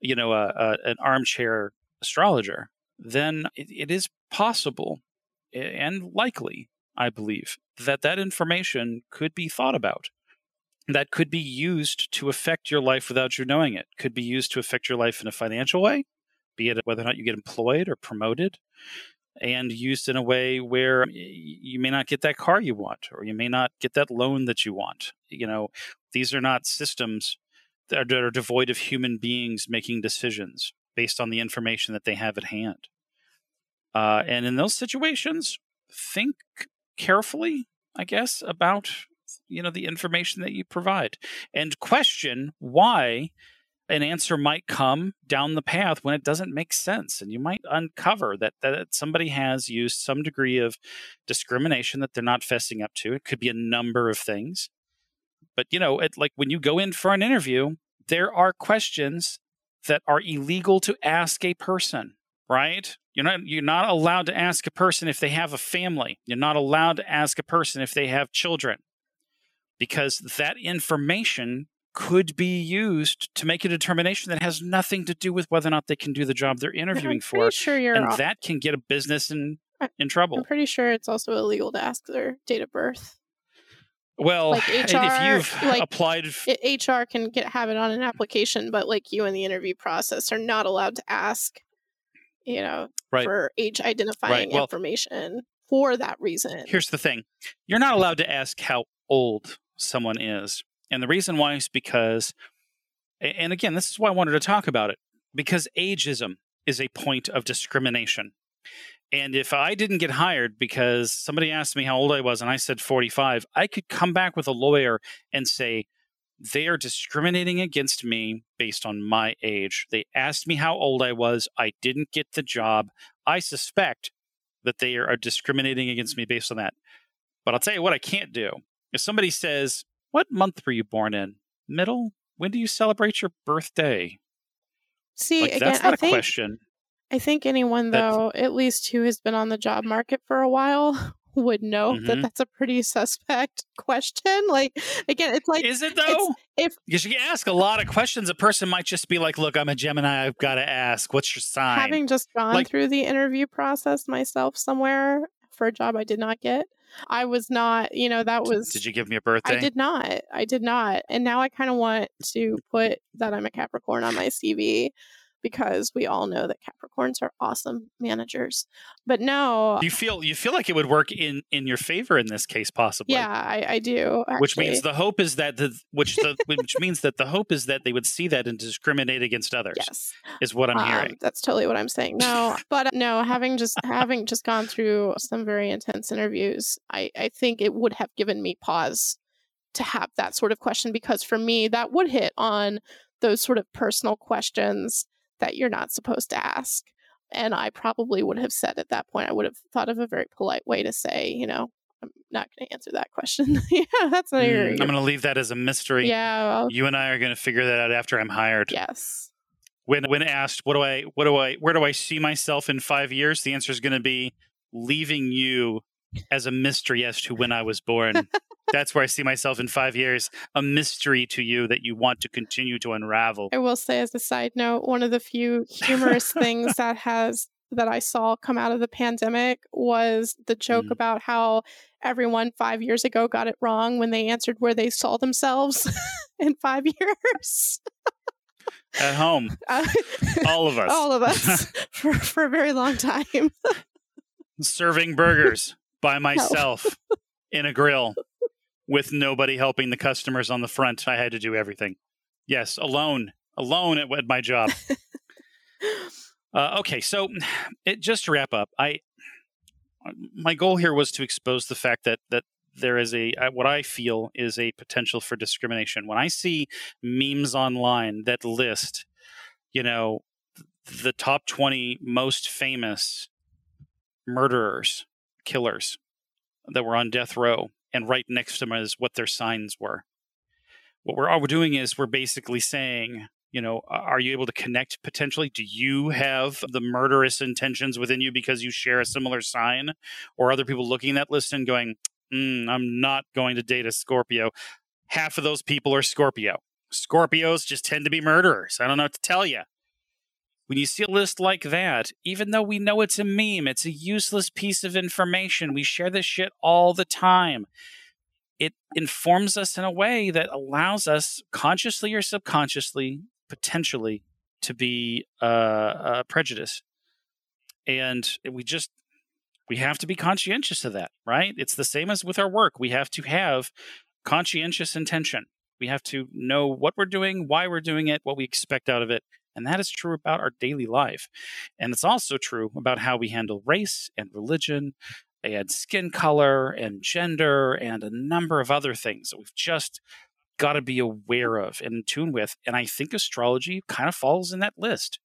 you know, a, a, an armchair astrologer, then it, it is possible and likely, I believe, that that information could be thought about that could be used to affect your life without you knowing it. Could be used to affect your life in a financial way, be it whether or not you get employed or promoted, and used in a way where you may not get that car you want, or you may not get that loan that you want. You know, these are not systems that are, devoid of human beings making decisions based on the information that they have at hand. Uh, and in those situations, think carefully, I guess, about you know the information that you provide and question why an answer might come down the path when it doesn't make sense and you might uncover that that somebody has used some degree of discrimination that they're not fessing up to. It could be a number of things. But you know it, like when you go in for an interview there are questions that are illegal to ask a person right? You're not you're not allowed to ask a person if they have a family. You're not allowed to ask a person if they have children because that information could be used to make a determination that has nothing to do with whether or not they can do the job they're interviewing I'm for sure you're. and off- that can get a business in in trouble I'm pretty sure it's also illegal to ask their date of birth. well like HR, if you've like, applied It, HR can get have it on an application, but like you in the interview process are not allowed to ask, you know, Right. for age identifying Well- information for that reason. here's the thing you're not allowed to ask how old someone is and the reason why is because and again this is why i wanted to talk about it because ageism is a point of discrimination and if i didn't get hired because somebody asked me how old i was and i said 45 i could come back with a lawyer and say they are discriminating against me based on my age they asked me how old i was i didn't get the job i suspect that they are discriminating against me based on that. But I'll tell you what I can't do. If somebody says, What month were you born in? Middle? When do you celebrate your birthday? See, Like, again, that's not I a think question. I think anyone That's- though, at least who has been on the job market for a while, would know that Mhm. that's a pretty suspect question. Like again, it's like Is it though? if- because you ask a lot of questions. A person might just be like, "Look, I'm a Gemini. I've got to ask, what's your sign?" having just gone Like- through the interview process myself somewhere for a job I did not get. I was not, you know, that was Did you give me a birthday? I did not. I did not. And now I kind of want to put that I'm a Capricorn on my CV. Because we all know that Capricorns are awesome managers. But no, you feel you feel like it would work in in your favor in this case, possibly. Yeah, I, I do. Actually. Which means the hope is that the which the which means that the hope is that they would see that and discriminate against others. Yes, is what I'm um, hearing. That's totally what I'm saying. No, but no, having just having just gone through some very intense interviews, I I think it would have given me pause to have that sort of question because for me that would hit on those sort of personal questions that you're not supposed to ask. And I probably would have said at that point, I would have thought of a very polite way to say, you know, I'm not going to answer that question. yeah, that's not mm, your, I'm going to leave that as a mystery. Yeah. I'll, you and I are going to figure that out after I'm hired. Yes. When when asked, what do I what do I where do I see myself in 5 years? The answer is going to be leaving you as a mystery as to when I was born. That's where I see myself in five years. A mystery to you that you want to continue to unravel. I will say, as a side note, one of the few humorous things that has that I saw come out of the pandemic was the joke mm. about how everyone five years ago got it wrong when they answered where they saw themselves in five years. At home. Uh, all of us. All of us for, for a very long time. Serving burgers by myself no. in a grill with nobody helping the customers on the front. I had to do everything. Yes, alone, alone at, at my job. uh, okay, so it, just to wrap up, I my goal here was to expose the fact that that there is a uh, what I feel is a potential for discrimination. When I see memes online that list, you know, the top 20 most famous murderers killers that were on death row, and right next to them is what their signs were. What we're all we're doing is we're basically saying, you know, are you able to connect potentially? Do you have the murderous intentions within you because you share a similar sign, or other people looking at that list and going, mm, "I'm not going to date a Scorpio." Half of those people are Scorpio. Scorpios just tend to be murderers. I don't know what to tell you. When you see a list like that, even though we know it's a meme, it's a useless piece of information. We share this shit all the time. It informs us in a way that allows us, consciously or subconsciously, potentially, to be uh, uh, prejudice. And we just we have to be conscientious of that, right? It's the same as with our work. We have to have conscientious intention. We have to know what we're doing, why we're doing it, what we expect out of it, and that is true about our daily life. And it's also true about how we handle race and religion and skin color and gender and a number of other things that we've just got to be aware of and in tune with. And I think astrology kind of falls in that list.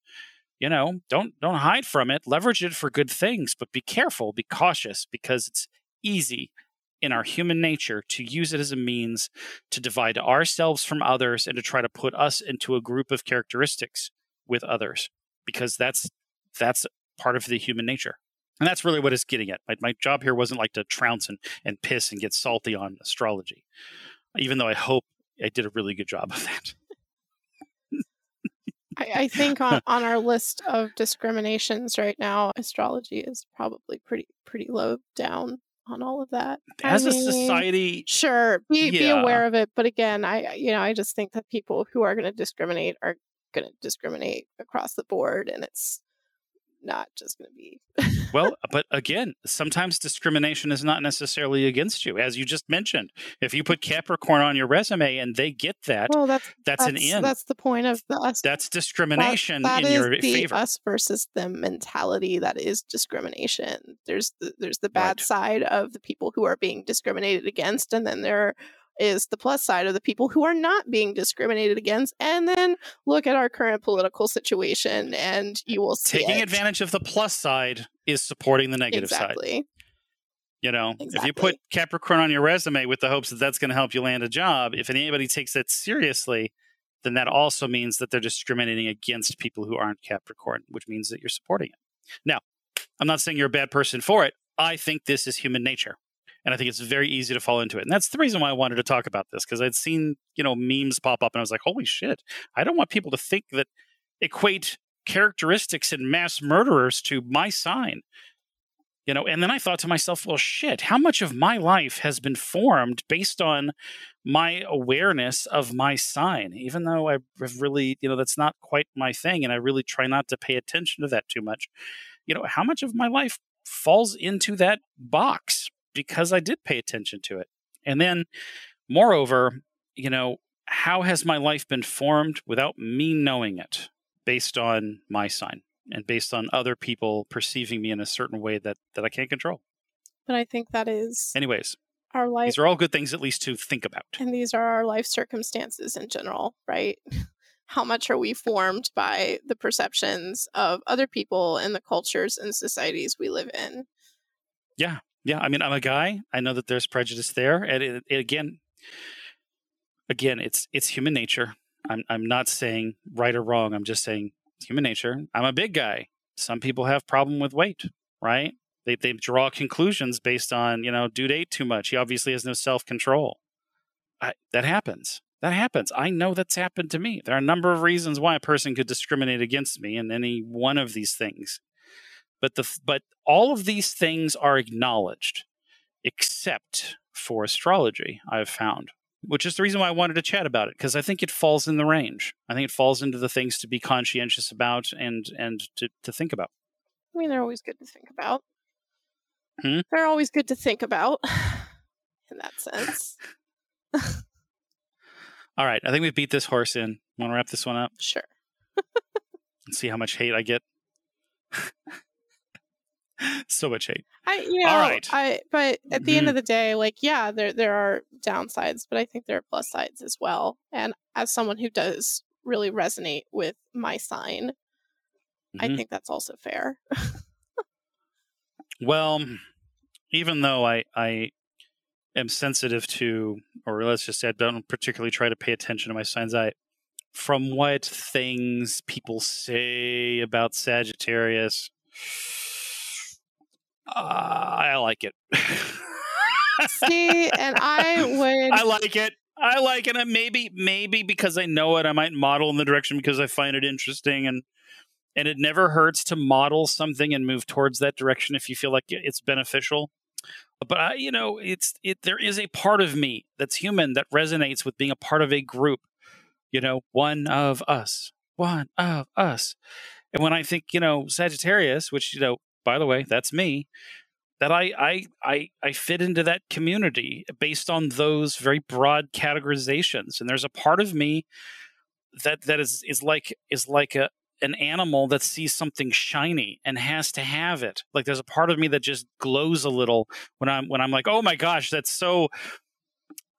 You know, don't don't hide from it. Leverage it for good things, but be careful, be cautious because it's easy in our human nature to use it as a means to divide ourselves from others and to try to put us into a group of characteristics with others because that's that's part of the human nature. And that's really what it's getting at. My, my job here wasn't like to trounce and, and piss and get salty on astrology even though i hope i did a really good job of that. I, I think on, on our list of discriminations right now astrology is probably pretty pretty low down on all of that. As I mean, a society sure be, yeah. be aware of it but again i you know i just think that people who are going to discriminate are going to discriminate across the board and it's not just going to be well but again sometimes discrimination is not necessarily against you as you just mentioned. If you put capricorn on your resume and they get that well that's that's, that's an in. that's the point of the us that's discrimination that, that in your the favor. us versus them mentality that is discrimination. There's the, there's the bad right. side of the people who are being discriminated against and then there is the plus side of the people who are not being discriminated against. And then look at our current political situation and you will see taking it. advantage of the plus side is supporting the negative exactly. side. You know, exactly. if you put Capricorn on your resume with the hopes that that's going to help you land a job, if anybody takes that seriously, then that also means that they're discriminating against people who aren't Capricorn, which means that you're supporting it. Now, I'm not saying you're a bad person for it. I think this is human nature and I think it's very easy to fall into it. And that's the reason why I wanted to talk about this because I'd seen you know memes pop up, and I was like, holy shit! I don't want people to think that equate characteristics and mass murderers to my sign. You know, and then I thought to myself, well, shit, how much of my life has been formed based on my awareness of my sign, even though I have really, you know, that's not quite my thing. And I really try not to pay attention to that too much. You know, how much of my life falls into that box because I did pay attention to it? And then, moreover, you know, how has my life been formed without me knowing it based on my sign and based on other people perceiving me in a certain way that, that I can't control? But I think that is Anyways, our life. these are all good things at least to think about. and these are our life circumstances in general, right? How much are we formed by the perceptions of other people and the cultures and societies we live in? Yeah. Yeah. I mean, I'm a guy. I know that there's prejudice there. And it, it, again, again, it's it's human nature. I'm I'm not saying right or wrong. I'm just saying human nature. I'm a big guy. Some people have problem with weight, right? They they draw conclusions based on you know dude ate too much. He obviously has no self control. That happens. That happens. I know that's happened to me. There are a number of reasons why a person could discriminate against me in any one of these things. But the but all of these things are acknowledged, except for astrology. I've found which is the reason why I wanted to chat about it because I think it falls in the range. I think it falls into the things to be conscientious about and and to, to think about. I mean, they're always good to think about. Hmm? They're always good to think about in that sense. All right, I think we've beat this horse in. Want to wrap this one up Sure. and see how much hate I get? so much hate. I you know, All right. I but at the end Mhm. of the day, like yeah, there there are downsides, but I think there are plus sides as well. And as someone who does really resonate with my sign, I Mhm. think that's also fair. Well, even though I I am sensitive to, or let's just say I don't particularly try to pay attention to my signs, I from what things people say about Sagittarius, uh, I like it. See, and I would I like it. I like it. And maybe, maybe because I know it, I might model in the direction because I find it interesting, and and it never hurts to model something and move towards that direction if you feel like it's beneficial. But I, you know, it's it. There is a part of me that's human that resonates with being a part of a group. You know, one of us, one of us. And when I think, you know, Sagittarius, which you know, by the way, that's me that I, I I I fit into that community based on those very broad categorizations. And there's a part of me that that is is like is like a an animal that sees something shiny and has to have it. Like there's a part of me that just glows a little when I'm when I'm like, oh my gosh, that's so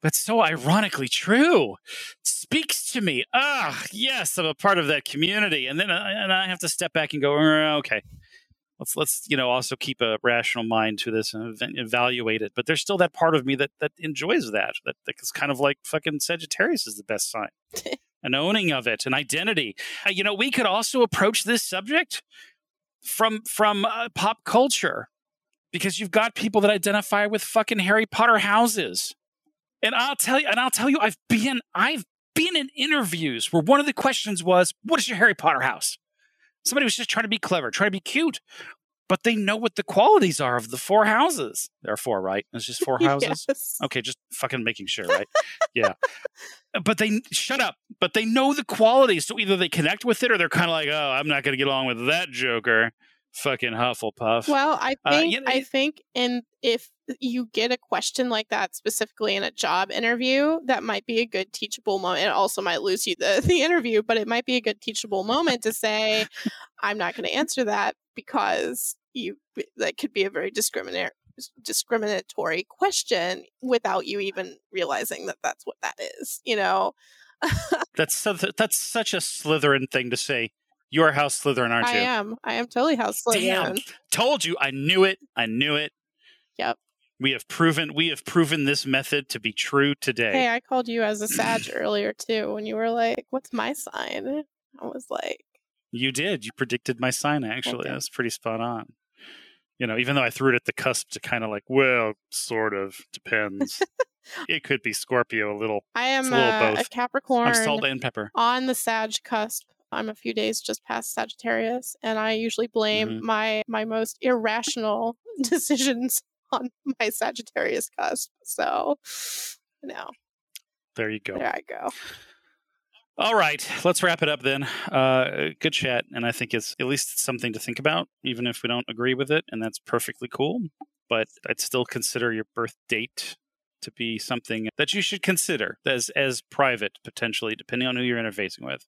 that's so ironically true. Speaks to me. Ah, yes, I'm a part of that community. And then I, and I have to step back and go, "Uh, okay, let's let's you know also keep a rational mind to this and ev- evaluate it. But there's still that part of me that that enjoys that that that's kind of like fucking sagittarius is the best sign an owning of it an identity. Uh, you know we could also approach this subject from from uh, pop culture because you've got people that identify with fucking harry potter houses. And i'll tell you and i'll tell you i've been i've been in interviews where one of the questions was what is your harry potter house Somebody was just trying to be clever, trying to be cute, but they know what the qualities are of the four houses. There are four, right? It's just four houses. Yes. Okay, just fucking making sure, right? yeah. Uh, but they shut up. But they know the qualities, so either they connect with it or they're kind of like, "Oh, I'm not going to get along with that Joker." Fucking Hufflepuff. Well, I Uh, think you know, I think in if you get a question like that specifically in a job interview, that might be a good teachable moment. It also might lose you the, the interview, but it might be a good teachable moment to say, I'm not going to answer that because you that could be a very discriminatory discriminatory question without you even realizing that that's what that is, you know. That's so, that's such a Slytherin thing to say. You're House Slytherin, aren't I you? I am. I am totally house Slytherin. Damn. Told you. I knew it. I knew it. Yep. We have proven we have proven this method to be true today. Hey, I called you as a Sag earlier too when you were like, "What's my sign?" I was like, You did. You predicted my sign, actually. Okay. That's pretty spot on. You know, even though I threw it at the cusp to kind of like, well, sort of depends. it could be Scorpio a little. "I am a little a. Capricorn I'm salt and pepper. on the Sag cusp, I'm a few days just past Sagittarius, and I usually blame Mhm. my my most irrational decisions on my Sagittarius cusp. So, you know, There you go. there I go. All right, let's wrap it up then. Uh, good chat, and I think it's at least something to think about, even if we don't agree with it, and that's perfectly cool. But I'd still consider your birth date to be something that you should consider as as private, potentially, depending on who you're interfacing with.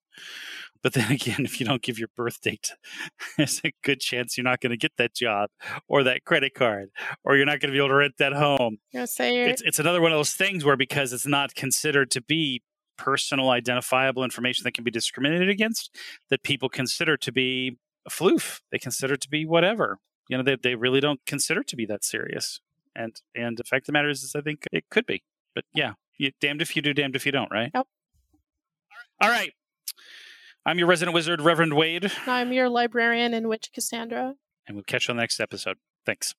But then again, if you don't give your birth date, there's a good chance you're not going to get that job or that credit card, or you're not going to be able to rent that home. Say it's it's another one of those things where because it's not considered to be personal identifiable information that can be discriminated against that people consider to be a floof. They consider to be whatever. You know they, they really don't consider it to be that serious and and the fact of the matter is, is i think it could be. But yeah you, damned if you do damned if you don't right? Yep. all right. I'm your resident wizard reverend wade. I'm your librarian in Witch Cassandra. and we'll catch you on the next episode. Thanks